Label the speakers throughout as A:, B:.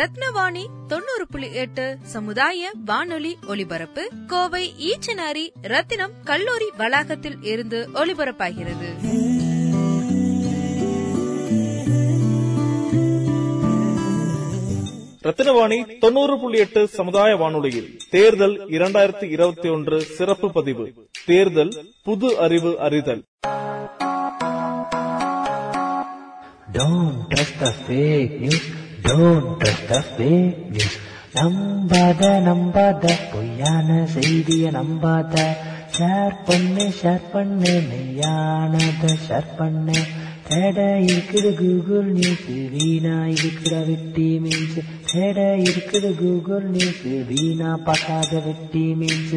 A: ரத்னவாணி
B: தொண்ணூறு புள்ளி எட்டு சமுதாய வானொலி ஒலிபரப்பு கோவை ஈச்சனாரி ரத்தினம் கல்லூரி வளாகத்தில் இருந்து ஒலிபரப்பாகிறது
C: ரத்தினவாணி தொண்ணூறு புள்ளி எட்டு சமுதாய வானொலியில் தேர்தல் இரண்டாயிரத்தி இருபத்தி ஒன்று சிறப்பு பதிவு தேர்தல் புது அறிவு அறிதல்
D: Don't trust the fake news. Don't trust the fake நம்பாத நம்பாத பொய்யான செய்திய நம்பாத. ஷேர் பண்ணு ஷேர் பண்ணு மெய்யானத ஷேர் பண்ணு. தேட இருக்குது கூகுள் நியூஸ் வீணா இருக்கிற வெட்டி மீன்ஸ் தேட இருக்குது கூகுள் நியூஸ் வீணா பார்க்காத வெட்டி மீன்ஸ்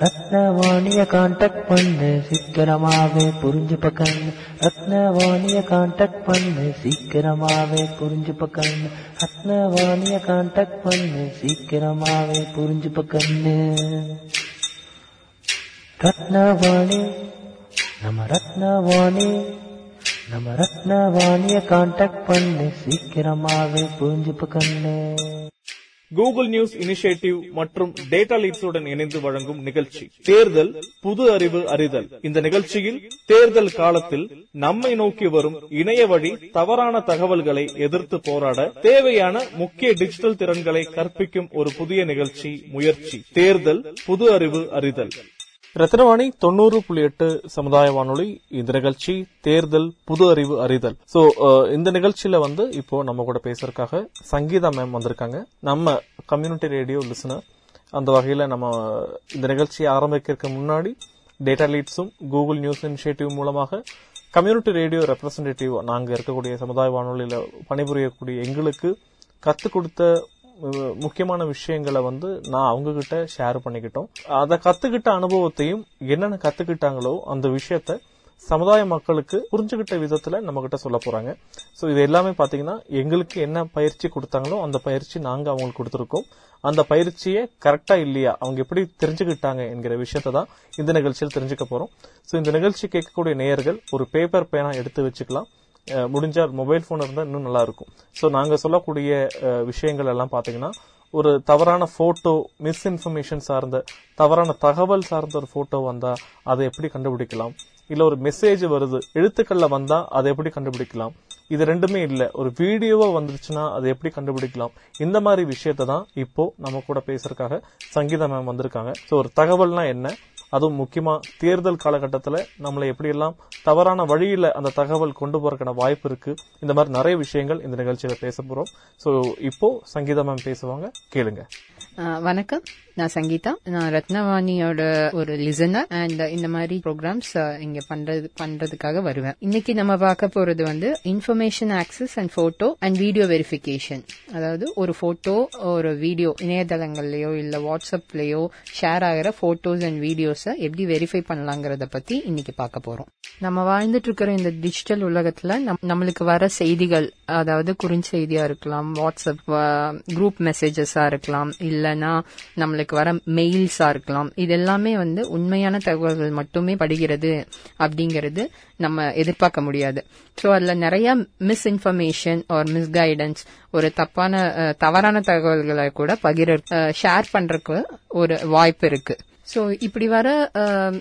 D: ரத்னவாணிய கான்டாக்ட் பண்ணு சீக்கிரமாவே புரிஞ்சு பக்கன்னு ரத்னவாணிய கான்டாக்ட் பண்ணு சீக்கிரமாவே புரிஞ்சு பக்கன்னு ரத்னவாணிய கான்டாக்ட் பண்ணு சீக்கிரமாவே புரிஞ்சு பக்கன்னு ரத்னவாணி நம்ம ரத்னவாணி நம்ம ரத்னவாணிய கான்டாக்ட் பண்ணு சீக்கிரமாவே புரிஞ்சு பக்கன்னு
C: கூகுள் நியூஸ் இனிஷியேட்டிவ் மற்றும் டேட்டா லீட்ஸுடன் இணைந்து வழங்கும் நிகழ்ச்சி. தேர்தல் புது அறிவு அறிதல். இந்த நிகழ்ச்சியில் தேர்தல் காலத்தில் நம்மை நோக்கி வரும் இணைய வழி தவறான தகவல்களை எதிர்த்து போராட தேவையான முக்கிய டிஜிட்டல் திறன்களை கற்பிக்கும் ஒரு புதிய நிகழ்ச்சி முயற்சி. தேர்தல் புது அறிவு அறிதல். ரத்னவாணி தொண்ணூறு புள்ளி எட்டு சமுதாய வானொலி இந்த நிகழ்ச்சி தேர்தல் புது அறிவு அறிதல். சோ uh, இந்த நிகழ்ச்சியில வந்து இப்போ நம்ம கூட பேசுறதுக்காக சங்கீதா மேம் வந்திருக்காங்க. நம்ம கம்யூனிட்டி ரேடியோ லிசனர் அந்த வகையில நம்ம இந்த நிகழ்ச்சியை ஆரம்பிக்கிறதுக்கு முன்னாடி டேட்டா லீட்ஸும் கூகுள் நியூஸ் இனிஷியேட்டிவ் மூலமாக கம்யூனிட்டி ரேடியோ ரெப்ரசன்டேட்டிவ் நாங்க இருக்கக்கூடிய சமுதாய வானொலியில பணிபுரியக்கூடிய எங்களுக்கு கத்துக் கொடுத்த முக்கியமான விஷயங்களை வந்து நான் அவங்க கிட்ட ஷேர் பண்ணிக்கிட்டோம். அதை கத்துக்கிட்ட அனுபவத்தையும் என்னென்ன கத்துக்கிட்டாங்களோ அந்த விஷயத்த சமுதாய மக்களுக்கு புரிஞ்சுக்கிட்ட விதத்துல நம்ம கிட்ட சொல்ல போறாங்க. ஸோ இது எல்லாமே பாத்தீங்கன்னா எங்களுக்கு என்ன பயிற்சி கொடுத்தாங்களோ அந்த பயிற்சி நாங்க அவங்களுக்கு கொடுத்துருக்கோம். அந்த பயிற்சியை கரெக்டா இல்லையா? அவங்க எப்படி தெரிஞ்சுக்கிட்டாங்க என்கிற விஷயத்தை தான் இந்த நிகழ்ச்சியில் தெரிஞ்சுக்க போறோம். ஸோ இந்த நிகழ்ச்சி கேட்கக்கூடிய நேயர்கள் ஒரு பேப்பர் பேனா எடுத்து வச்சுக்கலாம். முடிஞ்சால் மொபைல் ஃபோன் இருந்தால் இன்னும் நல்லா இருக்கும் ஸோ நாங்கள் சொல்லக்கூடிய விஷயங்கள் எல்லாம் பார்த்தீங்கன்னா ஒரு தவறான ஃபோட்டோ மிஸ்இன்ஃபர்மேஷன் சார்ந்த தவறான தகவல் சார்ந்த ஒரு ஃபோட்டோ வந்தால் அதை எப்படி கண்டுபிடிக்கலாம்? இல்லை ஒரு மெசேஜ் வருது எழுத்துக்களில் வந்தால் அதை எப்படி கண்டுபிடிக்கலாம்? இது ரெண்டுமே இல்லை. ஒரு வீடியோவா வந்துருச்சுன்னா அதை எப்படி கண்டுபிடிக்கலாம்? இந்த மாதிரி விஷயத்தை தான் இப்போ நம்ம கூட பேசுறதுக்காக சங்கீதா மேம் வந்திருக்காங்க. ஸோ ஒரு தகவல்னா என்ன? அதுவும் முக்கியமா தேர்தல் காலகட்டத்துல நம்மளை எப்படியெல்லாம் தவறான வழியில அந்த தகவல் கொண்டு போறதுக்கான வாய்ப்பு இருக்கு. இந்த மாதிரி நிறைய விஷயங்கள் இந்த நிகழ்ச்சியில பேச போறோம். சோ இப்போ சங்கீதா மேம் பேசுவாங்க. கேளுங்க.
E: வணக்கம். நான் சங்கீதா. நான் ரத்னவாணியோட ஒரு லிசனர். அண்ட் இந்த மாதிரி ப்ரோக்ராம்ஸ் இங்க பண்றது பண்றதுக்காக வருவேன். இன்னைக்கு நம்ம பார்க்க போறது வந்து information access and photo and video verification அதாவது ஒரு போட்டோ ஒரு வீடியோ இணையதளங்கள்லயோ இல்ல வாட்ஸ்அப்லயோ ஷேர் ஆகிற போட்டோஸ் அண்ட் வீடியோஸை எப்படி வெரிஃபை பண்ணலாங்கிறத பத்தி இன்னைக்கு பார்க்க போறோம். நம்ம வாழ்ந்துட்டு இருக்கிற இந்த டிஜிட்டல் உலகத்துல நம்- நம்மளுக்கு வர செய்திகள் அதாவது குறுஞ்செய்தியா இருக்கலாம் வாட்ஸ்அப் குரூப் மெசேஜஸா இருக்கலாம் இல்லனா நம்மளுக்கு வர மெயில்ஸா இருக்கலாம். இது எல்லாமே வந்து உண்மையான தகவல்கள் மட்டுமே படுகிறது அப்படிங்கிறது நம்ம எதிர்பார்க்க முடியாது. ஸோ அதுல நிறைய மிஸ்இன்ஃபர்மேஷன் ஒரு மிஸ்கைடன்ஸ் ஒரு தப்பான தவறான தகவல்களை கூட பகிர ஷேர் பண்றதுக்கு ஒரு வாய்ப்பு இருக்கு. ஸோ இப்படி வர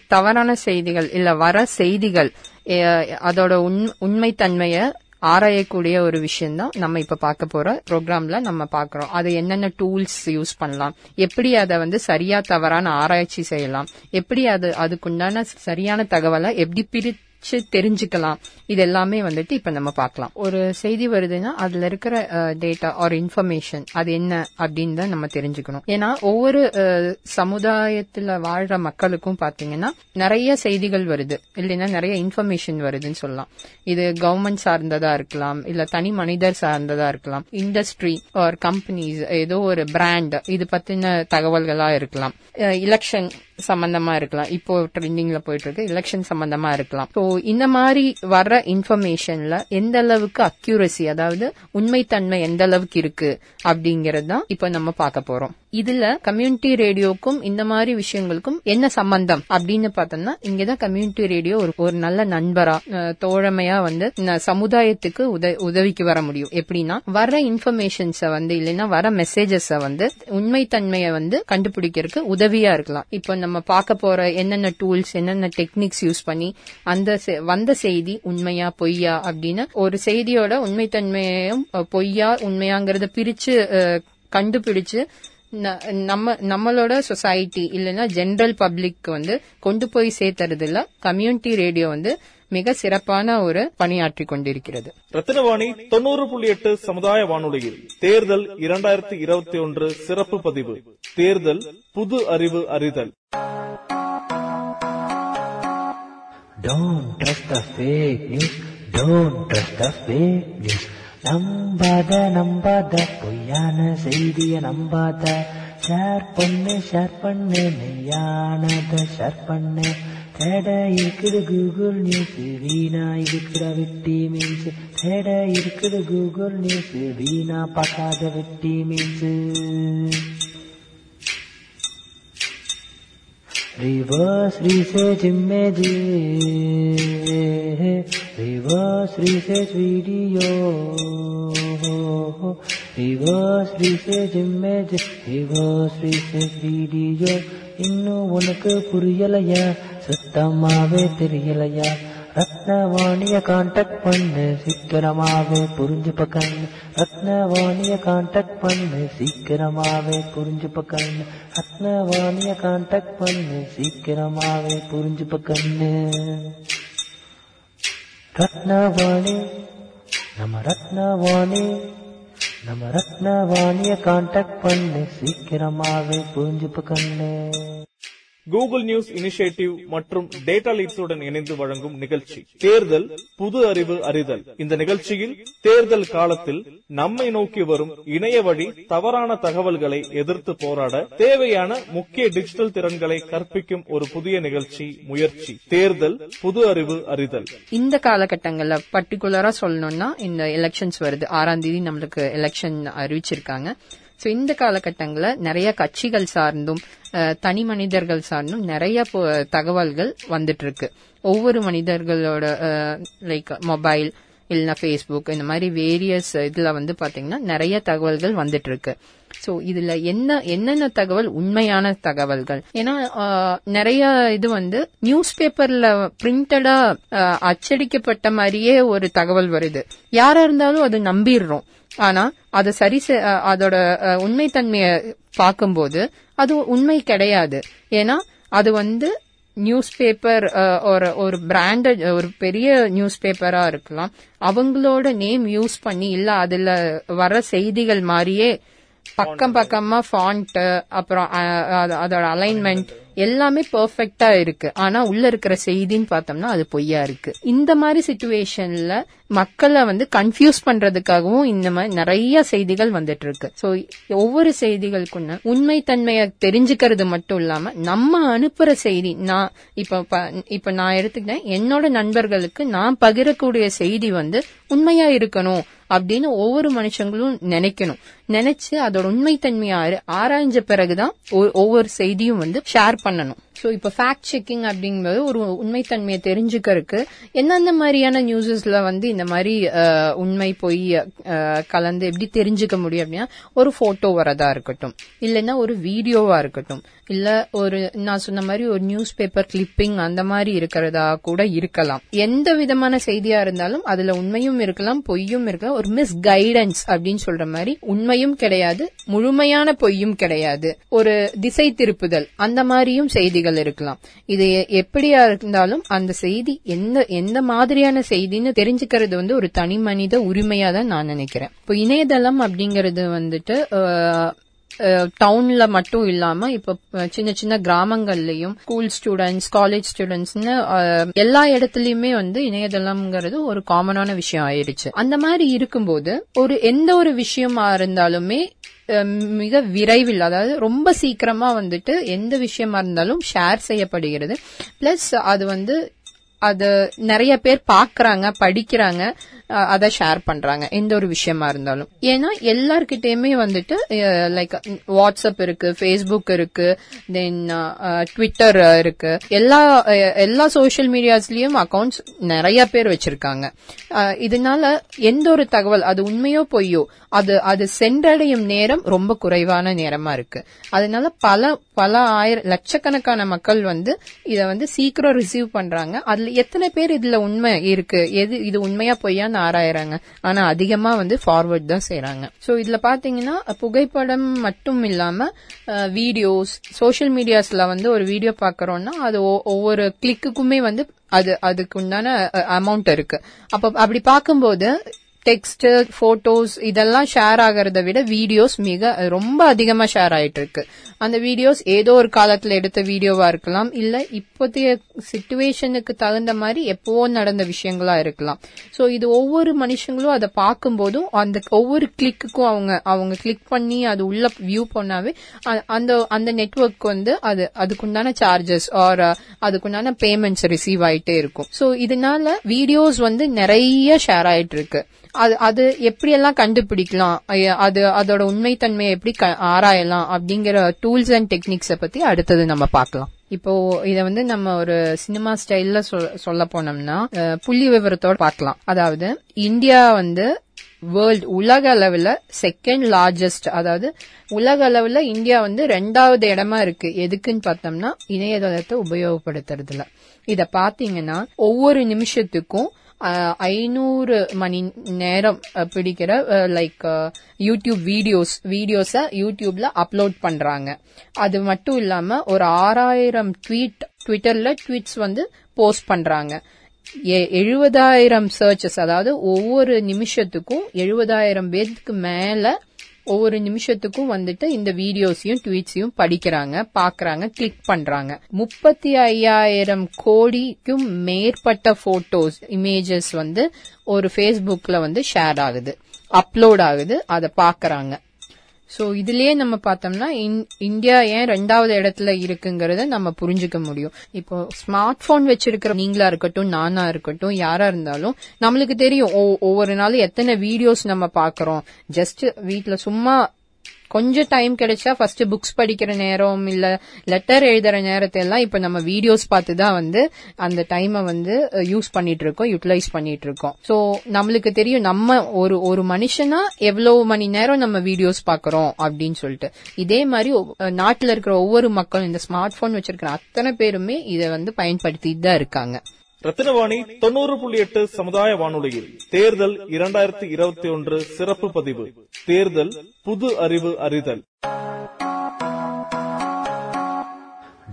E: தவறான செய்திகள் இல்ல வர செய்திகள் அதோட உண்- தன்மையை ஆராயக்கூடிய ஒரு விஷயம் தான் நம்ம இப்ப பார்க்க போற ப்ரோக்ராம்ல நம்ம பாக்குறோம் அது என்னென்ன டூல்ஸ் யூஸ் பண்ணலாம்? எப்படி அதை வந்து சரியா தவறான ஆராய்ச்சி செய்யலாம்? எப்படி அது அதுக்குண்டான சரியான தகவலை எப்படி படிச்சு தெரிஞ்சுக்கலாம். இது எல்லாமே வந்துட்டு இப்ப நம்ம பார்க்கலாம். ஒரு செய்தி வருதுன்னா அதுல இருக்கிற டேட்டா ஆர் இன்ஃபர்மேஷன் அது என்ன அப்படின்னு தான் நம்ம தெரிஞ்சுக்கணும். ஏன்னா ஒவ்வொரு சமுதாயத்துல வாழ்ற மக்களுக்கும் பாத்தீங்கன்னா நிறைய செய்திகள் வருது. இல்லைன்னா நிறைய இன்ஃபர்மேஷன் வருதுன்னு சொல்லலாம். இது கவர்மெண்ட் சார்ந்ததா இருக்கலாம். இல்ல தனி மனிதர் சார்ந்ததா இருக்கலாம். இண்டஸ்ட்ரி ஆர் கம்பெனிஸ் ஏதோ ஒரு பிராண்ட் இது பத்தின தகவல்களா இருக்கலாம். எலெக்ஷன் சம்பந்தமா இருக்கலாம். இப்போ ட்ரெண்டிங்ல போயிட்டு இருக்கு எலெக்ஷன் சம்பந்தமா இருக்கலாம். ஸோ இந்த மாதிரி வர்ற இன்ஃபர்மேஷன்ல எந்த அளவுக்கு அக்யூரசி அதாவது உண்மைத்தன்மை எந்த அளவுக்கு இருக்கு அப்படிங்கறது தான் இப்போ நம்ம பார்க்க போறோம். இதுல கம்யூனிட்டி ரேடியோக்கும் இந்த மாதிரி விஷயங்களுக்கும் என்ன சம்பந்தம் அப்படின்னு பார்த்தோம்னா இங்கதான் கம்யூனிட்டி ரேடியோ ஒரு ஒரு நல்ல நண்பரா தோழமையா வந்து சமுதாயத்துக்கு உத- உதவிக்கு வர முடியும். எப்படின்னா வர இன்ஃபர்மேஷன்ஸ வந்து இல்லைன்னா வர மெசேஜஸ வந்து உண்மைத்தன்மையை வந்து கண்டுபிடிக்கிறதுக்கு உதவியா இருக்கலாம். இப்போ நம்ம பார்க்க போற என்னென்ன டூல்ஸ் என்னென்ன டெக்னிக்ஸ் யூஸ் பண்ணி அந்த செ- வந்த செய்தி உண்மையா பொய்யா அப்படின்னு ஒரு செய்தியோட உண்மைத்தன்மையையும் பொய்யா உண்மையாங்கிறத பிரிச்சு கண்டுபிடிச்சு ந- நம்ம நம்மளோட சொசைட்டி இல்லைன்னா ஜென்ரல் பப்ளிக் வந்து கொண்டு போய் சேர்த்துறதுல கம்யூனிட்டி ரேடியோ வந்து மிக சிறப்பான ஒரு பணியாற்றி கொண்டிருக்கிறது
F: ரத்தினவாணி தொண்ணூறு புள்ளி எட்டு சமுதாய வானொலியில் தேர்தல் இரண்டாயிரத்தி இருபத்தி ஒன்று சிறப்பு பதிவு தேர்தல் புது அறிவு அறிதல்
D: Don't trust the fake news. Don't trust the fake news. நம்பாத நம்பாத பொய்யான செய்திய நம்பாத ஷேர் பண்ணு ஷேர் பண்ணு மெய்யானத ஷேர் பண்ணு தேட இருக்குது கூகுள் நியூஸ் வீணா இருக்கிற வெட்டி மீன்ஸ் தேட இருக்குது கூகுள் நியூஸ் வீணா பார்க்காத வெட்டி means Reverse research images, reverse research video, reverse research images, reverse research video. இன்னும் உனக்கு புரியலையா சத்தமாவே தெரியலையா? ரத்னவாணிய கான்டாக்ட் பண்ணு சீக்கிரமாவே புரிஞ்சு பக்கண்ணு ரத்னவாணிய கான்டாக்ட் பண்ணு சீக்கிரமாவே புரிஞ்சு பக்கண்ணு ரத்னவாணிய கான்டாக்ட் பண்ணு சீக்கிரமாவே புரிஞ்சு பக்கண்ணு ரத்னவாணி நம்ம ரத்னவாணி நம்ம ரத்னவாணிய கான்டாக்ட் பண்ணு சீக்கிரமாவே புரிஞ்சு பக்கண்ணு
F: கூகுள் நியூஸ் இனிஷியேட்டிவ் மற்றும் டேட்டா லீட்ஸுடன் இணைந்து வழங்கும் நிகழ்ச்சி. தேர்தல் புது அறிவு அறிதல். இந்த நிகழ்ச்சியில் தேர்தல் காலத்தில் நம்மை நோக்கி வரும் இணைய வழி தவறான தகவல்களை எதிர்த்து போராட தேவையான முக்கிய டிஜிட்டல் திறன்களை கற்பிக்கும் ஒரு புதிய நிகழ்ச்சி முயற்சி. தேர்தல் புது அறிவு அறிதல்.
E: இந்த காலகட்டங்கள்ல பர்டிகுலரா சொல்லணும்னா இந்த எலெக்ஷன்ஸ் வருது. ஆறாம் தேதி நம்மளுக்கு எலெக்ஷன் அறிவிச்சிருக்காங்க. ஸோ இந்த காலகட்டங்களில் நிறைய கட்சிகள் சார்ந்தும் தனி மனிதர்கள் சார்ந்தும் நிறைய தகவல்கள் வந்துட்டு இருக்கு ஒவ்வொரு மனிதர்களோட லைக் மொபைல் இல்லைன்னா ஃபேஸ்புக் இந்த மாதிரி வேரியஸ் இதில் வந்து பார்த்தீங்கன்னா நிறைய தகவல்கள் வந்துட்டு இருக்கு ஸோ இதுல என்ன என்னென்ன தகவல்? உண்மையான தகவல்கள். ஏன்னா நிறைய இது வந்து நியூஸ் பேப்பர்ல பிரிண்டடா அச்சடிக்கப்பட்ட மாதிரியே ஒரு தகவல் வருது. யாரா இருந்தாலும் அது நம்பிடுறோம். ஆனா அதை சரி அதோட உண்மைத்தன்மையை பார்க்கும்போது அது உண்மை கிடையாது. ஏன்னா அது வந்து நியூஸ் பேப்பர் ஒரு ஒரு பிராண்டட் ஒரு பெரிய நியூஸ் பேப்பரா இருக்கலாம். அவங்களோட நேம் யூஸ் பண்ணி இல்ல அதுல வர செய்திகள் மாதிரியே பக்கம் பக்கமா ஃபாண்ட் அப்புறம் அதோட அலைன்மெண்ட் எல்லாமே பெர்ஃபெக்ட்டா இருக்கு. ஆனா உள்ள இருக்கிற செய்தின்னு பார்த்தோம்னா அது பொய்யா இருக்கு. இந்த மாதிரி சுச்சுவேஷன்ல மக்களை வந்து கன்ஃபியூஸ் பண்றதுக்காகவும் இந்த மாதிரி நிறைய செய்திகள் வந்துட்டு இருக்கு. சோ ஒவ்வொரு செய்திகளுக்குன்னு உண்மைத்தன்மையை தெரிஞ்சுக்கிறது மட்டும் இல்லாம நம்ம அனுப்புற செய்தி நான் இப்ப இப்ப நான் எடுத்துக்கிட்டேன் என்னோட நண்பர்களுக்கு நான் பகிரக்கூடிய செய்தி வந்து உண்மையா இருக்கணும். அப்படின்னு ஒவ்வொரு மனுஷங்களும் நினைக்கணும். நினைச்சு அதோட உண்மைத்தன்மையை ஆர- ஆராய்ஞ்ச பிறகுதான் ஒ- ஒவ்வொரு செய்தியும் வந்து ஷேர் பண்ணணும். ஸோ இப்போ ஃபேக்ட் செக்கிங் அப்படிங்கிறது ஒரு உண்மைத்தன்மையை தெரிஞ்சுக்கிறதுக்கு எந்தெந்த மாதிரியான நியூஸஸ்ல வந்து இந்த மாதிரி உண்மை பொய் கலந்து எப்படி தெரிஞ்சுக்க முடியும் அப்படின்னா ஒரு போட்டோ வரதா இருக்கட்டும். இல்லைன்னா ஒரு வீடியோவா இருக்கட்டும். இல்ல ஒரு நான் சொன்ன மாதிரி ஒரு நியூஸ் பேப்பர் கிளிப்பிங் அந்த மாதிரி இருக்கிறதா கூட இருக்கலாம். எந்த விதமான செய்தியா இருந்தாலும் அதுல உண்மையும் இருக்கலாம் பொய்யும் இருக்கலாம். ஒரு மிஸ் கைடன்ஸ் அப்படின்னு சொல்ற மாதிரி உண்மையும் கிடையாது முழுமையான பொய்யும் கிடையாது. ஒரு திசை திருப்புதல் அந்த மாதிரியும் செய்தி செய்திகள் இருக்கலாம். இது எப்படியா இருந்தாலும் அந்த செய்தி எந்த எந்த மாதிரியான செய்தின்னு தெரிஞ்சுக்கிறது வந்து ஒரு தனி மனித உரிமையா தான் நான் நினைக்கிறேன். இப்போ இணையதளம் அப்படிங்கறது வந்துட்டு டவுன்ல மட்டும் இல்லாம இப்ப சின்ன சின்ன கிராமங்கள்லயும் ஸ்கூல் ஸ்டூடெண்ட்ஸ் காலேஜ் ஸ்டூடெண்ட்ஸ்னு எல்லா இடத்துலயுமே வந்து இணையதளம்ங்கிறது ஒரு காமனான விஷயம் ஆயிருச்சு. அந்த மாதிரி இருக்கும்போது ஒரு எந்த ஒரு விஷயமா இருந்தாலுமே மிக விரைவில் அதாவது ரொம்ப சீக்கிரமா வந்துட்டு எந்த விஷயமா இருந்தாலும் ஷேர் செய்யப்படுகிறது. பிளஸ் அது வந்து அது நிறைய பேர் பாக்குறாங்க படிக்கிறாங்க அதை ஷேர் பண்றாங்க. எந்த ஒரு விஷயமா இருந்தாலும். ஏன்னா எல்லார்கிட்டயுமே வந்துட்டு லைக் வாட்ஸ்அப் இருக்கு ஃபேஸ்புக் இருக்கு தென் ட்விட்டர் இருக்கு. எல்லா எல்லா சோஷியல் மீடியாஸ்லயும் அக்கௌண்ட்ஸ் நிறைய பேர் வச்சிருக்காங்க. இதனால எந்த ஒரு தகவல் அது உண்மையோ பொய்யோ அது அது சென்றடையும் நேரம் ரொம்ப குறைவான நேரமா இருக்கு. அதனால பல பல ஆயிரம் லட்சக்கணக்கான மக்கள் வந்து இதை வந்து சீக்கிரம் ரிசீவ் பண்றாங்க. அதுல எத்தனை பேர் இதுல உண்மை இருக்கு? எது இது உண்மையா பொய்யான்னு ஆராயறாங்க ஆனா அதிகமா வந்து ஃபார்வர்ட் தான் செய்யறாங்க சோ இதுல பாத்தீங்கன்னா புகைப்படம் மட்டும் இல்லாம வீடியோஸ் சோஷியல் மீடியாஸ்ல வந்து ஒரு வீடியோ பாக்குறோம்னா அது ஒ- ஒவ்வொரு கிளிக்குக்குமே வந்து அது அதுக்கு உண்டான அமௌண்ட் இருக்கு. அப்ப அப்படி பார்க்கும்போது டெக்ஸ்ட் போட்டோஸ் இதெல்லாம் ஷேர் ஆகிறத விட வீடியோஸ் மிக ரொம்ப அதிகமா ஷேர் ஆயிட்டு இருக்கு அந்த வீடியோஸ் ஏதோ ஒரு காலத்துல எடுத்த வீடியோவா இருக்கலாம் இல்ல இப்போதைய சிச்சுவேஷனுக்கு தகுந்த மாதிரி எப்பவோ நடந்த விஷயங்களா இருக்கலாம். சோ இது ஒவ்வொரு மனுஷங்களும் அதை பார்க்கும்போதும் அந்த ஒவ்வொரு கிளிக்குக்கும் அவங்க அவங்க கிளிக் பண்ணி அது உள்ள வியூ பண்ணாவே அ- அந்த அந்த நெட்ஒர்க் வந்து அது அதுக்குண்டான சார்ஜஸ் ஆர் அதுக்குண்டான பேமெண்ட்ஸ் ரிசீவ் ஆயிட்டே இருக்கும். சோ இதனால வீடியோஸ் வந்து நிறைய ஷேர் ஆயிட்டு இருக்கு அது அது எப்படியெல்லாம் கண்டுபிடிக்கலாம்? அது அதோட உண்மைத்தன்மையை எப்படி க- ஆராயலாம்? அப்படிங்கிற டூல்ஸ் அண்ட் டெக்னிக்ஸை பத்தி அடுத்தது நம்ம பார்க்கலாம். இப்போ இத வந்து நம்ம ஒரு சினிமா ஸ்டைல்ல சொல்ல போனோம்னா புள்ளி விவரத்தோட பார்க்கலாம். அதாவது இந்தியா வந்து வேர்ல்ட் உலக அளவுல செகண்ட் லார்ஜஸ்ட் அதாவது உலக அளவுல இந்தியா வந்து ரெண்டாவது இடமா இருக்கு. எதுக்குன்னு பார்த்தோம்னா இணையதளத்தை உபயோகப்படுத்துறதுல. இத பாத்தீங்கன்னா ஒவ்வொரு நிமிஷத்துக்கும் ஐநூறு மணி நேரம் பிடிக்கிற லைக் யூடியூப் வீடியோஸ் வீடியோஸ யூடியூப்ல அப்லோட் பண்றாங்க. அது மட்டும் இல்லாம ஒரு ஆறாயிரம் ட்வீட் ட்விட்டர்ல ட்வீட்ஸ் வந்து போஸ்ட் பண்றாங்க. எ- எழுபதாயிரம் சர்ச்சஸ் அதாவது ஒவ்வொரு நிமிஷத்துக்கும் எழுபதாயிரம் பேருக்கு மேல ஒவ்வொரு நிமிஷத்துக்கும் வந்துட்டு இந்த வீடியோஸையும் ட்வீட்ஸையும் படிக்கிறாங்க பாக்குறாங்க கிளிக் பண்றாங்க. முப்பத்தி ஐயாயிரம் கோடிக்கும் மேற்பட்ட போட்டோஸ் இமேஜஸ் வந்து ஒரு ஃபேஸ்புக்ல வந்து ஷேர் ஆகுது அப்லோட் ஆகுது அதை பாக்குறாங்க. ஸோ இதுலயே நம்ம பார்த்தோம்னா இந்தியா ஏன் ரெண்டாவது இடத்துல இருக்குங்கிறத நம்ம புரிஞ்சுக்க முடியும். இப்போ ஸ்மார்ட் போன் வச்சிருக்கிற நீங்களா இருக்கட்டும் நானா இருக்கட்டும் யாரா இருந்தாலும் நம்மளுக்கு தெரியும் ஒ- ஒவ்வொரு நாளும் எத்தனை வீடியோஸ் நம்ம பாக்குறோம் ஜஸ்ட் வீட்டுல சும்மா கொஞ்சம் டைம் கிடைச்சா ஃபர்ஸ்ட் புக்ஸ் படிக்கிற நேரம் இல்ல லெட்டர் எழுதுற நேரத்தை எல்லாம் இப்ப நம்ம வீடியோஸ் பார்த்து தான் வந்து அந்த டைமை வந்து யூஸ் பண்ணிட்டு இருக்கோம் யூட்டிலைஸ் பண்ணிட்டு இருக்கோம் சோ நம்மளுக்கு தெரியும் நம்ம ஒரு ஒரு மனுஷனா எவ்வளவு மணி நேரம் நம்ம வீடியோஸ் பாக்குறோம் அப்படின்னு சொல்லிட்டு. இதே மாதிரி நாட்டில் நாட்டுல இருக்கிற ஒவ்வொரு மக்களும் இந்த ஸ்மார்ட் போன் வச்சிருக்கிற அத்தனை பேருமே இதை வந்து பயன்படுத்திட்டு தான் இருக்காங்க.
F: ரத்தினவாணி தொண்ணூறு புள்ளி எட்டு சமுதாய வானொலியில் தேர்தல் இரண்டாயிரத்தி இருபத்தி ஒன்று சிறப்பு பதிவு தேர்தல் புது அறிவு அறிதல்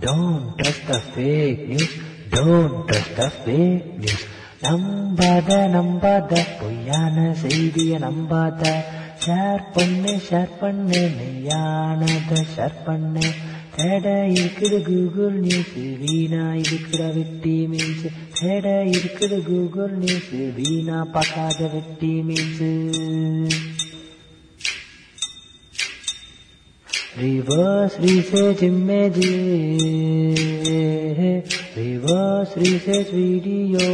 D: Don't trust the fake news. Don't trust the fake news. நம்பாத நம்பாத பொய்யான செய்திய நம்பாத ஷேர் பண்ணு ஷேர் பண்ணு மெய்யானத ஷேர் பண்ணு தேட இருக்குது கூகுள் நியூஸ் வீணா இருக்கிற வெட்டி மீன்ஸ் தேட இருக்குது கூகுள் நியூஸ் வீணா பார்க்காத வெட்டி means Reverse research images, reverse research video,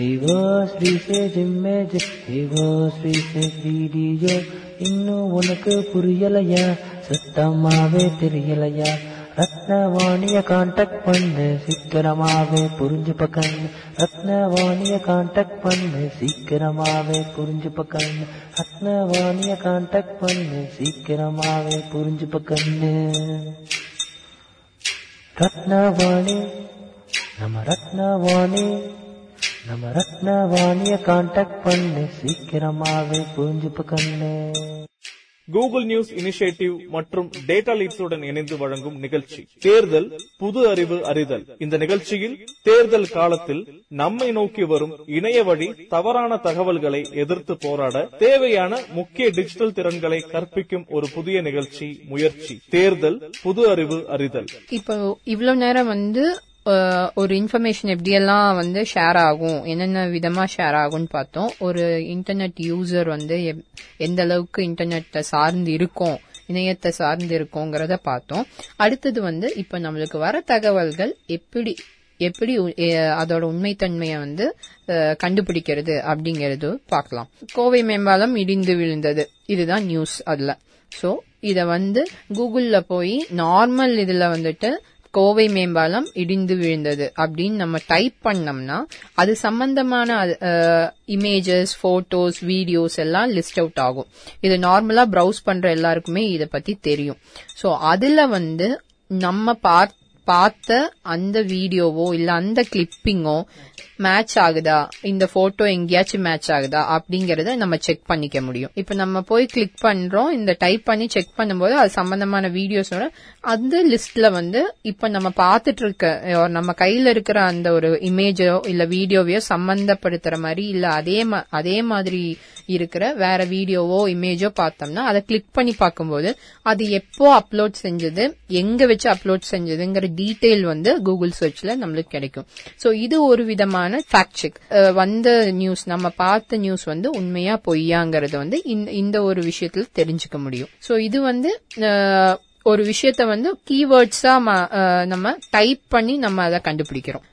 D: reverse research images, reverse research video. இன்னும் உனக்கு புரியலையா? சுத்தமாவே தெரியலையா? ரத்னவாணிய கான்டாக்ட் பண்ணு சீக்கிரமாவே புரிஞ்சு கண்ணு. ரத்னவாணிய கான்டாக்ட் பண்ணு சீக்கிரமாவே புரிஞ்சு கண்ணு. ரத்னவாணிய கான்டாக்ட் பண்ணு சீக்கிரமாவே புரிஞ்சு கண்ணு. ரத்னவாணி நம்ம ரத்னவாணி. நம்ம ரத்னவாணிய கான்டாக்ட் பண்ணு. சீக்கிரமாவே புரிஞ்சுப்ப கண்ணு.
F: கூகுள் நியூஸ் இனிஷியேட்டிவ் மற்றும் டேட்டா லீட்ஸுடன் இணைந்து வழங்கும் நிகழ்ச்சி. தேர்தல் புது அறிவு அறிதல். இந்த நிகழ்ச்சியில் தேர்தல் காலத்தில் நம்மை நோக்கி வரும் இணைய வழி தவறான தகவல்களை எதிர்த்து போராட தேவையான முக்கிய டிஜிட்டல் திறன்களை கற்பிக்கும் ஒரு புதிய நிகழ்ச்சி முயற்சி. தேர்தல் புது அறிவு அறிதல்.
E: இப்போ இவ்வளவு நேரம் வந்து ஒரு இன்ஃபர்மேஷன் எப்படியெல்லாம் வந்து ஷேர் ஆகும் என்னென்ன விதமாக ஷேர் ஆகும்னு பார்த்தோம். ஒரு இன்டர்நெட் யூசர் வந்து எப்- எந்த அளவுக்கு இன்டர்நெட்டை சார்ந்து இருக்கும் இணையத்தை சார்ந்து இருக்கோங்கிறத பார்த்தோம். அடுத்தது வந்து இப்போ நம்மளுக்கு வர தகவல்கள் எப்படி எப்படி அதோட உண்மைத்தன்மையை வந்து கண்டுபிடிக்கிறது அப்படிங்கிறது பார்க்கலாம். கோவை மேம்பாலம் இடிந்து விழுந்தது. இதுதான் நியூஸ் அதில். ஸோ இதை வந்து கூகுளில் போய் நார்மல் இதில் வந்துட்டு கோவை மேம்பாலம் இடிந்து விழுந்தது அப்படின்னு நம்ம டைப் பண்ணோம்னா அது சம்பந்தமான இமேஜஸ் போட்டோஸ் வீடியோஸ் எல்லாம் லிஸ்ட் அவுட் ஆகும். இது நார்மலா ப்ரௌஸ் பண்ற எல்லாருக்குமே இதை பத்தி தெரியும். சோ அதுல வந்து நம்ம பார்த்த பார்த்த அந்த வீடியோவோ இல்ல அந்த கிளிப்பிங்கோ மேட்ச் ஆகுதா? இந்த போட்டோ எங்கேயாச்சும் மேட்ச் ஆகுதா? அப்படிங்கறத நம்ம செக் பண்ணிக்க முடியும். இப்ப நம்ம போய் கிளிக் பண்றோம். இந்த டைப் பண்ணி செக் பண்ணும்போது அது சம்பந்தமான வீடியோஸோட அந்த லிஸ்ட்ல வந்து இப்ப நம்ம பார்த்துட்டு இருக்க நம்ம கையில இருக்கிற அந்த ஒரு இமேஜோ இல்ல வீடியோவையோ சம்பந்தப்படுத்துற மாதிரி இல்ல அதே மா- அதே மாதிரி இருக்கிற வேற வீடியோவோ இமேஜோ பார்த்தோம்னா அதை கிளிக் பண்ணி பார்க்கும்போது அது எப்போ அப்லோட் செஞ்சது எங்க வச்சு அப்லோட் செஞ்சதுங்கிற டீட்டெயில் வந்து கூகுள் சர்ச்ல நம்மளுக்கு கிடைக்கும். சோ இது ஒரு விதமான ஃபேக்ட் செக் வந்த நியூஸ் நம்ம பார்த்த நியூஸ் வந்து உண்மையா பொய்யாங்கிறது வந்து இந்த- இந்த ஒரு விஷயத்துல தெரிஞ்சுக்க முடியும். சோ இது வந்து ஒரு விஷயத்த வந்து கீவேர்ட்ஸா நம்ம டைப் பண்ணி நம்ம அதை கண்டுபிடிக்கிறோம்.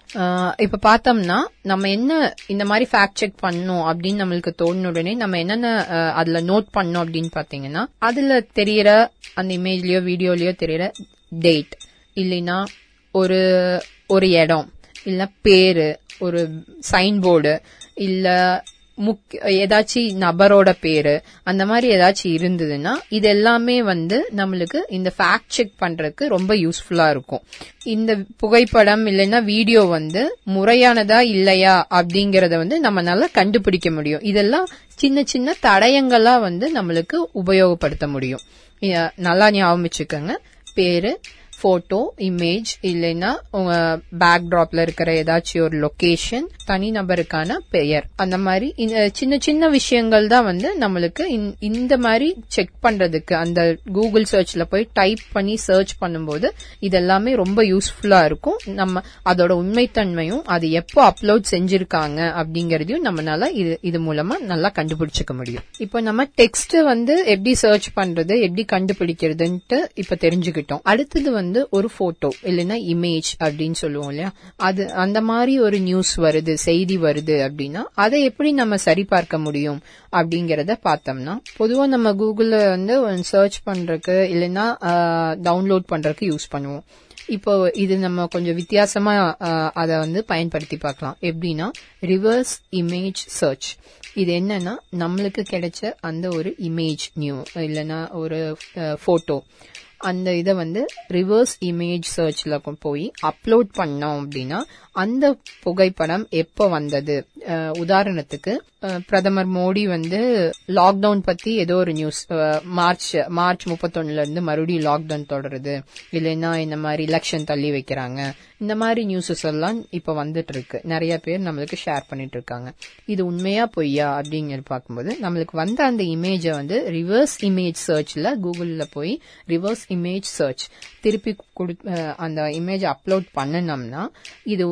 E: இப்ப பார்த்தோம்னா நம்ம என்ன இந்த மாதிரி ஃபேக்ட் செக் பண்ணணும் அப்படின்னு நம்மளுக்கு தோணுன உடனே நம்ம என்னென்ன அதுல நோட் பண்ணோம் அப்படின்னு பாத்தீங்கன்னா அதுல தெரியற அந்த இமேஜ்லயோ வீடியோலயோ தெரியற டேட் இல்லைன்னா ஒரு ஒரு இடம் இல்ல பேரு ஒரு சைன் போர்டு இல்ல முக் ஏதாச்சும் நபரோட பேரு அந்த மாதிரி ஏதாச்சும் இருந்ததுன்னா இது எல்லாமே வந்து நம்மளுக்கு இந்த ஃபேக்ட் செக் பண்றதுக்கு ரொம்ப யூஸ்ஃபுல்லா இருக்கும். இந்த புகைப்படம் இல்லைன்னா வீடியோ வந்து முறையானதா இல்லையா அப்படிங்கறத வந்து நம்ம நல்லா கண்டுபிடிக்க முடியும். இதெல்லாம் சின்ன சின்ன தடயங்களா வந்து நம்மளுக்கு உபயோகப்படுத்த முடியும். நல்லா ஞாபகம் வச்சுக்கோங்க பேரு போட்டோ இமேஜ் இல்லைன்னா உங்க பேக்ட்ராப்ல இருக்கிற ஏதாச்சும் ஒரு லொகேஷன் தனிநபருக்கான பெயர். அந்த மாதிரி இந்த சின்ன சின்ன விஷயங்கள் தான் வந்து நம்மளுக்கு இந்த மாதிரி செக் பண்றதுக்கு அந்த கூகுள் சர்ச்ல போய் டைப் பண்ணி சர்ச் பண்ணும்போது இதெல்லாமே ரொம்ப யூஸ்ஃபுல்லா இருக்கும். நம்ம அதோட உண்மைத்தன்மையும் அது எப்போ அப்லோட் செஞ்சிருக்காங்க அப்படிங்கறதையும் நம்மளால இது இது மூலமா நல்லா கண்டுபிடிச்சுக்க முடியும். இப்போ நம்ம டெக்ஸ்ட் வந்து எப்படி சர்ச் பண்றது எப்படி கண்டுபிடிக்கிறதுன்ட்டு இப்ப தெரிஞ்சுக்கிட்டோம். அடுத்தது வந்து வந்து ஒரு போட்டோ இல்லைன்னா இமேஜ் அப்படின்னு சொல்லுவோம் இல்லையா? அது அந்த மாதிரி ஒரு நியூஸ் வருது செய்தி வருது அப்படின்னா அதை எப்படி நம்ம சரி பார்க்க முடியும் அப்படிங்கறத பார்த்தோம்னா பொதுவா நம்ம கூகுள்ல வந்து சர்ச் பண்றதுக்கு இல்லைன்னா டவுன்லோட் பண்றதுக்கு யூஸ் பண்ணுவோம். இப்போ இது நம்ம கொஞ்சம் வித்தியாசமா அதை வந்து பயன்படுத்தி பார்க்கலாம். எப்படின்னா ரிவர்ஸ் இமேஜ் சர்ச் இது என்னன்னா நம்மளுக்கு கிடைச்ச அந்த ஒரு இமேஜ் நியூ இல்லைன்னா ஒரு போட்டோ அந்த இதை வந்து ரிவர்ஸ் இமேஜ் சர்ச்ல போய் அப்லோட் பண்ணோம் அப்படின்னா அந்த புகைப்படம் எப்போ வந்தது? உதாரணத்துக்கு பிரதமர் மோடி வந்து லாக்டவுன் பத்தி ஏதோ ஒரு நியூஸ் மார்ச் மார்ச் முப்பத்தொன்னுல இருந்து மறுபடியும் லாக்டவுன் தொடருது. இல்லைன்னா இந்த மாதிரி எலெக்ஷன் தள்ளி வைக்கிறாங்க. இந்த மாதிரி நியூஸஸ் எல்லாம் இப்ப வந்துட்டு இருக்கு. நிறைய பேர் நம்மளுக்கு ஷேர் பண்ணிட்டு இருக்காங்க. இது உண்மையா பொய்யா அப்படிங்கிறது பார்க்கும்போது நம்மளுக்கு வந்த அந்த இமேஜை வந்து ரிவர்ஸ் இமேஜ் சர்ச்ல கூகுள்ல போய் ரிவர்ஸ் இமேஜ் சர்ச் திருப்பி அந்த இமேஜ் அப்லோட் பண்ணனோம்னா இது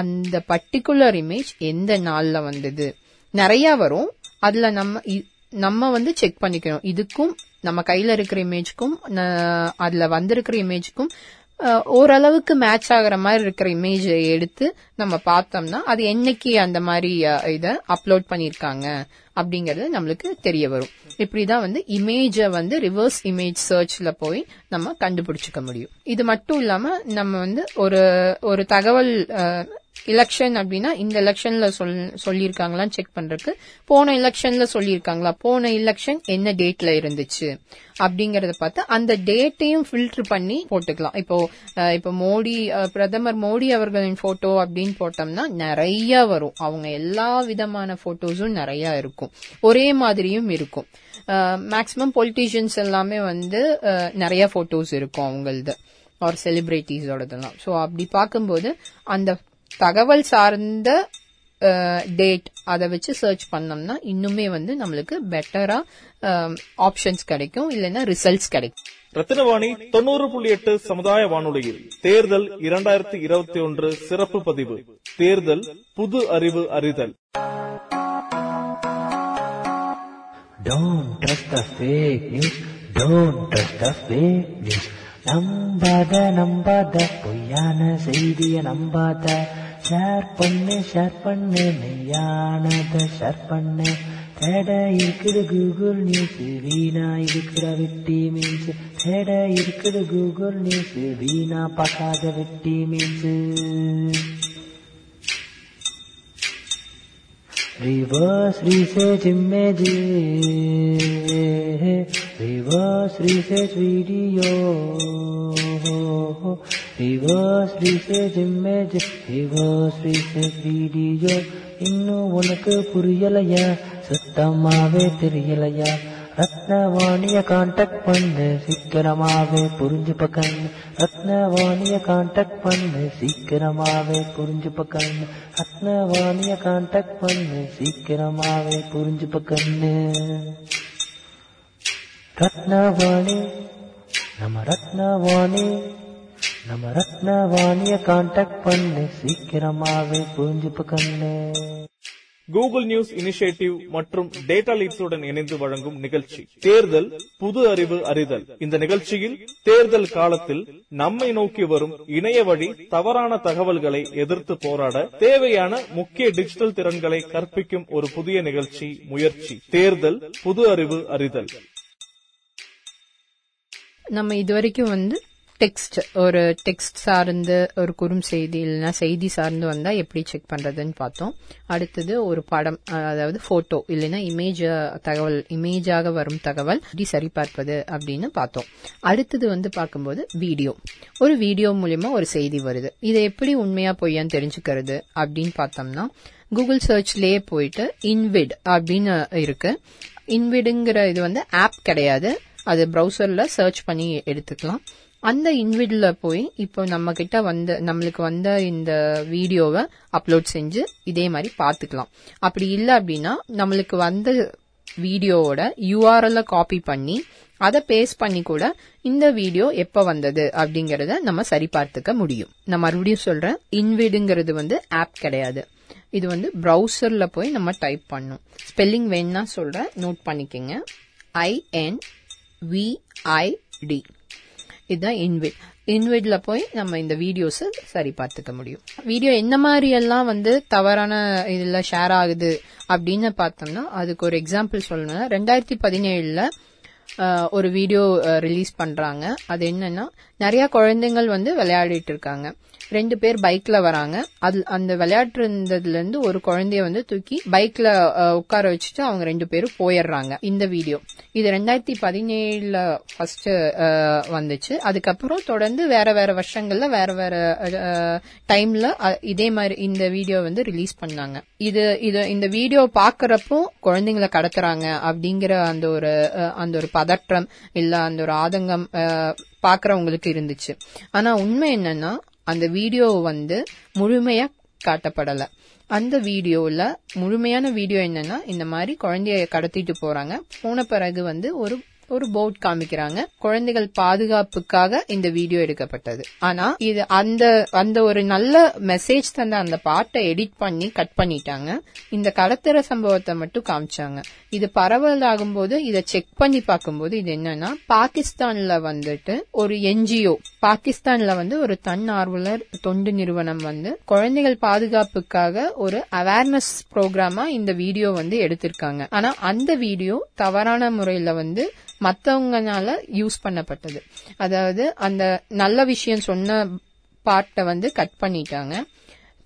E: அந்த பர்டிகுலர் இமேஜ் எந்த நாள்ல வந்தது? நிறைய வரும். அதுல நம்ம இ- நம்ம வந்து செக் பண்ணிக்கணும். இதுக்கும் நம்ம கையில இருக்கிற இமேஜ்க்கும் அதுல வந்திருக்கிற இமேஜ்க்கும் ஓரளவுக்கு மேட்ச் ஆகிற மாதிரி இருக்கிற இமேஜ் எடுத்து நம்ம பார்த்தோம்னா அது என்னைக்கு அந்த மாதிரி இதை அப்லோட் பண்ணிருக்காங்க அப்படிங்கறது நம்மளுக்கு தெரிய வரும். இப்படிதான் வந்து இமேஜை வந்து ரிவர்ஸ் இமேஜ் சர்ச்ல போய் நம்ம கண்டுபிடிச்சுக்க முடியும். இது மட்டும் இல்லாம நம்ம வந்து ஒரு ஒரு தகவல் எலெக்ஷன் அப்படின்னா இந்த எலெக்ஷன்ல சொல் சொல்லியிருக்காங்களான்னு செக் பண்றதுக்கு போன எலெக்ஷன்ல சொல்லியிருக்காங்களா? போன எலெக்ஷன் என்ன டேட்ல இருந்துச்சு? அப்படிங்கறத பார்த்து அந்த டேட்டையும் ஃபில்டர் பண்ணி போட்டுக்கலாம். இப்போ இப்போ மோடி பிரதமர் மோடி அவர்களின் போட்டோ அப்படின்னு போட்டோம்னா நிறைய வரும். அவங்க எல்லா விதமான போட்டோஸும் நிறைய இருக்கும். ஒரே மாதிரியும் இருக்கும். மேக்சிமம் பொலிட்டீஷியன்ஸ் எல்லாமே வந்து நிறைய போட்டோஸ் இருக்கும் அவங்களது. ஆர் செலிபிரிட்டிஸோடதெல்லாம் ஸோ அப்படி பார்க்கும்போது அந்த தகவல் சார்ந்த டேட் அதை வச்சு சர்ச் பண்ணோம்னா இன்னுமே வந்து நம்மளுக்கு பெட்டரா ஆப்ஷன்ஸ் கிடைக்கும் இல்லைன்னா ரிசல்ட்ஸ் கிடைக்கும்
F: ரத்தினவாணி தொண்ணூறு புள்ளி எட்டு சமுதாய வானொலியில் தேர்தல் இரண்டாயிரத்தி இருபத்தி ஒன்று சிறப்பு பதிவு தேர்தல் புது அறிவு அறிதல்
D: Don't trust the fake news. Don't trust the fake news. நம்பாத நம்பாத பொய்யான செய்திய நம்பாத. ஷேர் பண்ணு ஷேர் பண்ணு மெய்யானத ஷேர் பண்ணு. தேட இருக்குது கூகுள் நியூஸ் வீணா இருக்கிற வெட்டி மீன்ஸ். தேட இருக்குது கூகுள் நியூஸ் வீணா பார்க்காத வெட்டி means. Reverse research image. Reverse research video. Reverse research image. Reverse research video. இன்னும் உனக்கு புரியலையா சுத்தமாவே தெரியலையா ரத்னவாணிய கான்டாக்ட் பண்ணு சீக்கிரமாவே புரிஞ்சு பக்கண்ணு ரத்னவாணிய கான்டாக்ட் பண்ணு சீக்கிரமாவே புரிஞ்சு பக்கண்ணு ரத்னவாணிய கான்டாக்ட் பண்ணு சீக்கிரமாவே புரிஞ்சு பக்கண்ணு ரத்னவாணி. நம்ம ரத்னவாணி. நம்ம ரத்னவாணிய கான்டாக்ட் பண்ணு. சீக்கிரமாவே புரிஞ்சுப்பு கண்ணு.
F: கூகுள் நியூஸ் இனிஷியேட்டிவ் மற்றும் டேட்டா லீட்ஸுடன் இணைந்து வழங்கும் நிகழ்ச்சி. தேர்தல் புது அறிவு அறிதல். இந்த நிகழ்ச்சியில் தேர்தல் காலத்தில் நம்மை நோக்கி வரும் இணைய வழி தவறான தகவல்களை எதிர்த்து போராட தேவையான முக்கிய டிஜிட்டல் திறன்களை கற்பிக்கும் ஒரு புதிய நிகழ்ச்சி முயற்சி. தேர்தல் புது அறிவு அறிதல்.
E: நம்ம இதுவரைக்கும் வந்து டெக்ஸ்ட் ஒரு டெக்ஸ்ட் சார்ந்து ஒரு குறும் செய்தி இல்லைன்னா செய்தி சார்ந்து வந்தா எப்படி செக் பண்றதுன்னு பார்த்தோம். அடுத்தது ஒரு படம் அதாவது போட்டோ இல்லைன்னா இமேஜ் தகவல் இமேஜாக வரும் தகவல் எப்படி சரிபார்ப்பது அப்படின்னு பார்த்தோம். அடுத்தது வந்து பார்க்கும்போது வீடியோ ஒரு வீடியோ மூலியமா ஒரு செய்தி வருது. இதை எப்படி உண்மையா பொய்யான்னு தெரிஞ்சுக்கிறது அப்படின்னு பார்த்தோம்னா கூகுள் சர்ச்லயே போயிட்டு இன்விட் அப்படின்னு இருக்கு. இன்விடுங்கிற இது வந்து ஆப் கிடையாது. அது ப்ரௌசர்ல சர்ச் பண்ணி எடுத்துக்கலாம். அந்த இன்விடில் போய் இப்போ நம்ம கிட்ட வந்த நம்மளுக்கு வந்த இந்த வீடியோவை அப்லோட் செஞ்சு இதே மாதிரி பார்த்துக்கலாம். அப்படி இல்லை அப்படின்னா நம்மளுக்கு வந்த வீடியோவோட யூஆர்எல்ல காப்பி பண்ணி அதை பேஸ்ட் பண்ணி கூட இந்த வீடியோ எப்ப வந்தது அப்படிங்கறத நம்ம சரி பார்த்துக்க முடியும். நான் மறுபடியும் சொல்றேன் இன்விடுங்கிறது வந்து ஆப் கிடையாது. இது வந்து ப்ரௌசர்ல போய் நம்ம டைப் பண்ணும் ஸ்பெல்லிங் வேணும்னா சொல்றேன் நோட் பண்ணிக்கங்க. ஐஎன் விஐடி இதுதான் இன்விட் இன்விட்ல போய் நம்ம இந்த வீடியோஸ் சரி பார்த்துக்க முடியும். வீடியோ என்ன மாதிரி எல்லாம் வந்து தவறான இதுல ஷேர் ஆகுது அப்படின்னு பார்த்தோம்னா அதுக்கு ஒரு எக்ஸாம்பிள் சொல்லணும்னா ரெண்டாயிரத்தி பதினேழுல ஒரு வீடியோ ரிலீஸ் பண்றாங்க. அது என்னன்னா நிறைய குழந்தைங்கள் வந்து விளையாடிட்டு இருக்காங்க. ரெண்டு பேர் பைக்ல வராங்க. அது அந்த விளையாட்டு இருந்ததுல இருந்து ஒரு குழந்தைய வந்து தூக்கி பைக்ல உட்கார வச்சுட்டு அவங்க ரெண்டு பேரும் போயிடுறாங்க இந்த வீடியோ இது ரெண்டாயிரத்தி பதினேழுல ஃபர்ஸ்ட் வந்துச்சு. அதுக்கப்புறம் தொடர்ந்து வேற வேற வருஷங்கள்ல வேற வேற டைம்ல இதே மாதிரி இந்த வீடியோ வந்து ரிலீஸ் பண்ணாங்க. இது இது இந்த வீடியோ பாக்குறப்போ குழந்தைங்களை கடத்துறாங்க அப்படிங்கிற அந்த ஒரு அந்த ஒரு பதற்றம் இல்ல அந்த ஒரு ஆதங்கம் பாக்குறவங்களுக்கு இருந்துச்சு. ஆனா உண்மை என்னன்னா அந்த வீடியோ வந்து முழுமையா காட்டப்படல. அந்த வீடியோல முழுமையான வீடியோ என்னன்னா இந்த மாதிரி குழந்தைய கடத்திட்டு போறாங்க. போன பிறகு வந்து ஒரு ஒரு போட் காமிக்கிறாங்க. குழந்தைகள் பாதுகாப்புக்காக இந்த வீடியோ எடுக்கப்பட்டது. ஆனா இது அந்த அந்த ஒரு நல்ல மெசேஜ் தந்த அந்த பாட்டை எடிட் பண்ணி கட் பண்ணிட்டாங்க. இந்த கடத்துற சம்பவத்தை மட்டும் காமிச்சாங்க. இது பரவலாகும் போது இதை செக் பண்ணி பார்க்கும்போது இது என்னன்னா பாகிஸ்தான்ல வந்துட்டு ஒரு என்ஜிஓ பாகிஸ்தான்ல வந்து ஒரு தன்னார்வலர் தொண்டு நிறுவனம் வந்து குழந்தைகள் பாதுகாப்புக்காக ஒரு அவேர்னஸ் ப்ரோக்ராமா இந்த வீடியோ வந்து எடுத்திருக்காங்க. ஆனா அந்த வீடியோ தவறான முறையில வந்து மத்தவங்கனால யூஸ் பண்ணப்பட்டது. அதாவது அந்த நல்ல விஷயம் சொன்ன பார்ட்டை வந்து கட் பண்ணிட்டாங்க.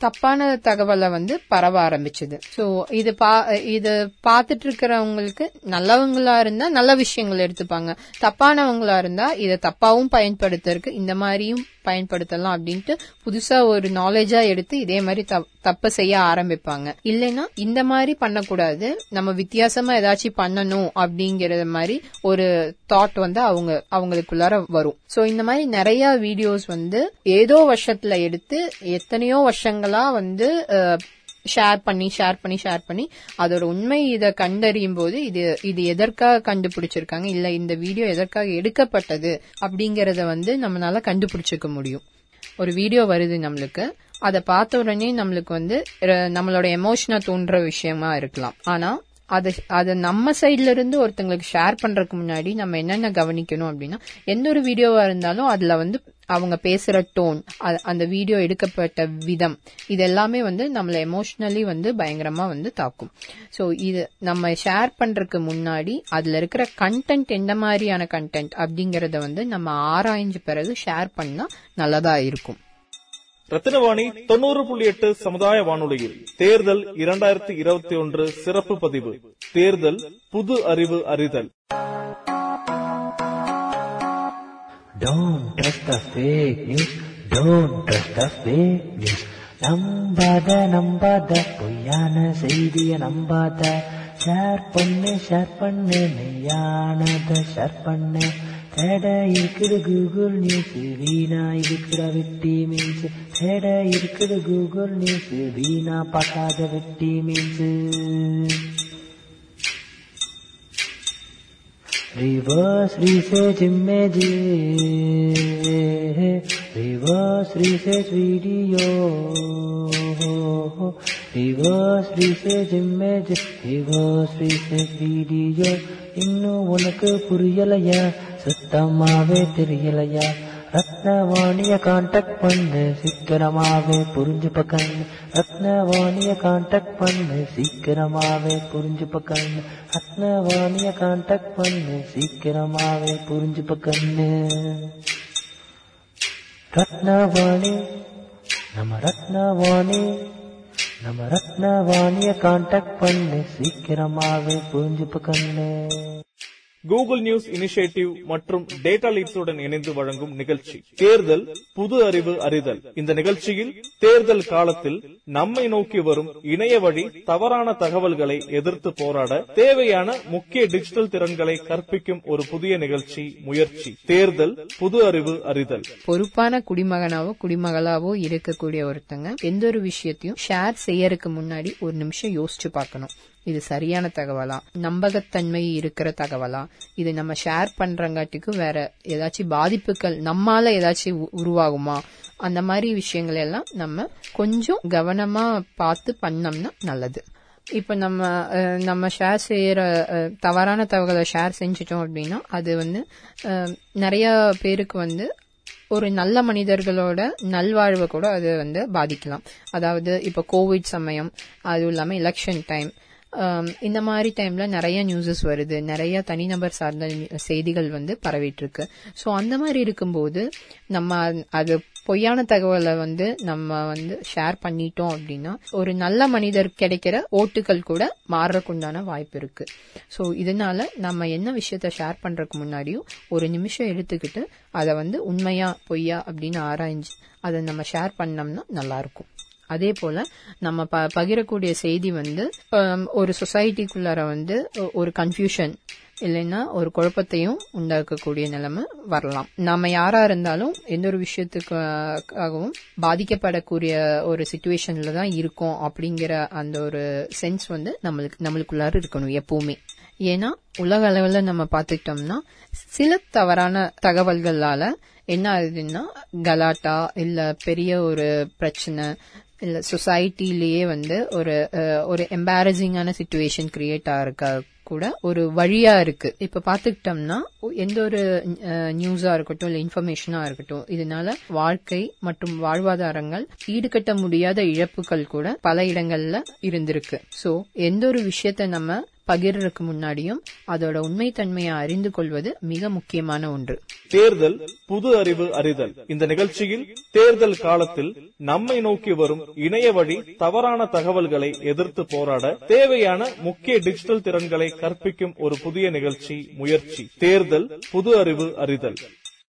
E: தப்பான தகவலை வந்து பரவ ஆரம்பிச்சது. சோ இது பா இது பாத்துட்டு இருக்கிறவங்களுக்கு நல்லவங்களா இருந்தா நல்ல விஷயங்கள் எடுத்துப்பாங்க. தப்பானவங்களா இருந்தா இதை தப்பாவும் பயன்படுத்துறதுக்கு இந்த மாதிரியும் பயன்படுத்தலாம் அப்படின்ட்டு புதுசா ஒரு நாலேஜா எடுத்து இதே மாதிரி தப்பு செய்ய ஆரம்பிப்பாங்க. இல்லைன்னா இந்த மாதிரி பண்ணக்கூடாது. நம்ம வித்தியாசமா ஏதாச்சும் பண்ணணும் அப்படிங்கறது மாதிரி ஒரு தாட் வந்து அவங்க அவங்களுக்குள்ளார வரும். சோ இந்த மாதிரி நிறைய வீடியோஸ் வந்து ஏதோ வருஷத்துல எடுத்து எத்தனையோ வருஷங்களா வந்து ஷேர் பண்ணி ஷேர் பண்ணி ஷேர் பண்ணி அதோட உண்மை இதை கண்டறியும் போது இது இது எதற்காக கண்டுபிடிச்சிருக்காங்க? இல்ல இந்த வீடியோ எதற்காக எடுக்கப்பட்டது? அப்படிங்கறத வந்து நம்மளால கண்டுபிடிச்சிக்க முடியும். ஒரு வீடியோ வருது நம்மளுக்கு. அதை பார்த்த உடனே நம்மளுக்கு வந்து நம்மளோட எமோஷனை தூண்டுற விஷயமா இருக்கலாம். ஆனா அது அதை நம்ம சைட்ல இருந்து ஒருத்தங்களுக்கு ஷேர் பண்றதுக்கு முன்னாடி நம்ம என்னென்ன கவனிக்கணும் அப்படின்னா எந்த ஒரு வீடியோவா இருந்தாலும் அதுல வந்து அவங்க பேசுற டோன் அந்த வீடியோ எடுக்கப்பட்ட விதம் இது எல்லாமே வந்து நம்மள எமோஷனலி வந்து பயங்கரமா வந்து தாக்கும். ஸோ இது நம்ம ஷேர் பண்றதுக்கு முன்னாடி அதுல இருக்கிற கண்டென்ட் எந்த மாதிரியான கண்டென்ட் அப்படிங்கறத வந்து நம்ம ஆராய்ஞ்சு பிறகு ஷேர் பண்ணா நல்லதா இருக்கும்.
F: ரத்தினவாணி தொண்ணூறு புள்ளி எட்டு சமுதாய வானொலியில் தேர்தல் இரண்டாயிரத்தி இருபத்தி ஒன்று சிறப்பு பதிவு தேர்தல் புது அறிவு அறிதல்
D: Don't trust the fake news. Don't trust the fake news. நம்பாத நம்பாத பொய்யான செய்திய நம்பாத ஷேர் பண்ணு ஷேர் பண்ணு மெய்யானத ஷேர் பண்ணு ஹேட இருக்குது கூகுள் நியூஸ் வீணா இருக்கிற வெட்டி மீன்ஸ் ஹேட இருக்குது கூகுள் நியூஸ் வீணா பார்க்காத வெட்டி means reverse research image reverse research video reverse research image reverse research video இன்னும் உனக்கு புரியலையா சுத்தமாவே தெரியலையா? ரத்னவாணிய கான்டாக்ட் பண்ணு சீக்கிரமாவே புரிஞ்சு பக்கண்ணு ரத்னவாணிய கான்டாக்ட் பண்ணு சீக்கிரமாவே புரிஞ்சு பக்கண்ணு ரத்னவாணிய கான்டாக்ட் பண்ணு சீக்கிரமாவே புரிஞ்சு பக்கண்ணு ரத்னவாணி நம்ம ரத்னவாணி நம்ம ரத்னவாணிய கான்டாக்ட் பண்ணு சீக்கிரமாவே புரிஞ்சு பக்கண்ணு
F: கூகுள் நியூஸ் இனிஷியேட்டிவ் மற்றும் டேட்டா லீட்ஸுடன் இணைந்து வழங்கும் நிகழ்ச்சி. தேர்தல் புது அறிவு அறிதல். இந்த நிகழ்ச்சியில் தேர்தல் காலத்தில் நம்மை நோக்கி வரும் இணைய வழி தவறான தகவல்களை எதிர்த்து போராட தேவையான முக்கிய டிஜிட்டல் திறன்களை கற்பிக்கும் ஒரு புதிய நிகழ்ச்சி முயற்சி. தேர்தல் புது அறிவு அறிதல்.
E: பொறுப்பான குடிமகனாவோ குடிமகளாவோ இருக்கக்கூடிய ஒருத்தங்க எந்த ஒரு விஷயத்தையும் ஷேர் செய்யறதுக்கு முன்னாடி ஒரு நிமிஷம் யோசிச்சு பார்க்கணும். இது சரியான தகவலா? நம்பகத்தன்மை இருக்கிற தகவலா? இது நம்ம ஷேர் பண்றங்காட்டிக்கும் வேற ஏதாச்சும் பாதிப்புகள் நம்மால ஏதாச்சும் உருவாகுமா? அந்த மாதிரி விஷயங்கள் எல்லாம் நம்ம கொஞ்சம் கவனமா பார்த்து பண்ணோம்னா நல்லது. இப்ப நம்ம நம்ம ஷேர் செய்யற தவறான தகவலை ஷேர் செஞ்சிட்டோம் அப்படின்னா அது வந்து நிறைய பேருக்கு வந்து ஒரு நல்ல மனிதர்களோட நல்வாழ்வை கூட அது வந்து பாதிக்கலாம். அதாவது இப்ப கோவிட் சமயம் அதுவும் இல்லாம எலெக்ஷன் டைம் இந்த மாதிரி டைம்ல நிறைய நியூஸஸ் வருது. நிறைய தனிநபர் சார்ந்த செய்திகள் வந்து பரவிட்டு இருக்கு ஸோ அந்த மாதிரி இருக்கும்போது நம்ம அது பொய்யான தகவலை வந்து நம்ம வந்து ஷேர் பண்ணிட்டோம் அப்படின்னா ஒரு நல்ல மனிதர் கிடைக்கிற ஓட்டுகள் கூட மாறுறதுக்குண்டான வாய்ப்பு இருக்கு. ஸோ இதனால நம்ம என்ன விஷயத்த ஷேர் பண்றதுக்கு முன்னாடியும் ஒரு நிமிஷம் எடுத்துக்கிட்டு அதை வந்து உண்மையா பொய்யா அப்படின்னு ஆராய்ஞ்சு அதை நம்ம ஷேர் பண்ணோம்னா நல்லா இருக்கும். அதே போல நம்ம ப பகிரக்கூடிய செய்தி வந்து ஒரு சொசைட்டிக்குள்ளார வந்து ஒரு கன்ஃபியூஷன் இல்லைன்னா ஒரு குழப்பத்தையும் உண்டாக்கக்கூடிய நிலைமை வரலாம். நாம யாரா இருந்தாலும் எந்த ஒரு விஷயத்துக்காகவும் பாதிக்கப்படக்கூடிய ஒரு சுச்சுவேஷன்ல தான் இருக்கோம் அப்படிங்கிற அந்த ஒரு சென்ஸ் வந்து நம்மளுக்கு நம்மளுக்குள்ளார இருக்கணும் எப்பவுமே. ஏன்னா உலக அளவில் நம்ம பார்த்துக்கிட்டோம்னா சில தவறான தகவல்களால என்ன ஆகுதுன்னா கலாட்டா இல்ல பெரிய ஒரு பிரச்சனை இல்ல சொசைட்டிலேயே வந்து ஒரு ஒரு எம்பாரசிங்கான சுச்சுவேஷன் கிரியேட் ஆயிருக்க கூட ஒரு வழியா இருக்கு. இப்ப பாத்துக்கிட்டோம்னா எந்த ஒரு நியூஸா இருக்கட்டும் இல்ல இன்ஃபர்மேஷனா இருக்கட்டும் இதனால வாழ்க்கை மற்றும் வாழ்வாதாரங்கள் ஈடுகட்ட முடியாத இழப்புகள் கூட பல இடங்கள்ல இருந்திருக்கு. சோ எந்த ஒரு விஷயத்த நம்ம பகிர்றதுக்கு முன்னாடியும் அதோட உண்மைத்தன்மையை அறிந்து கொள்வது மிக முக்கியமான ஒன்று.
F: தேர்தல் புது அறிவு அறிதல். இந்த நிகழ்ச்சியில் தேர்தல் காலத்தில் நம்மை நோக்கி வரும் இணைய வழி தவறான தகவல்களை எதிர்த்து போராட தேவையான முக்கிய டிஜிட்டல் திறன்களை கற்பிக்கும் ஒரு புதிய நிகழ்ச்சி முயற்சி. தேர்தல் புது அறிவு அறிதல்.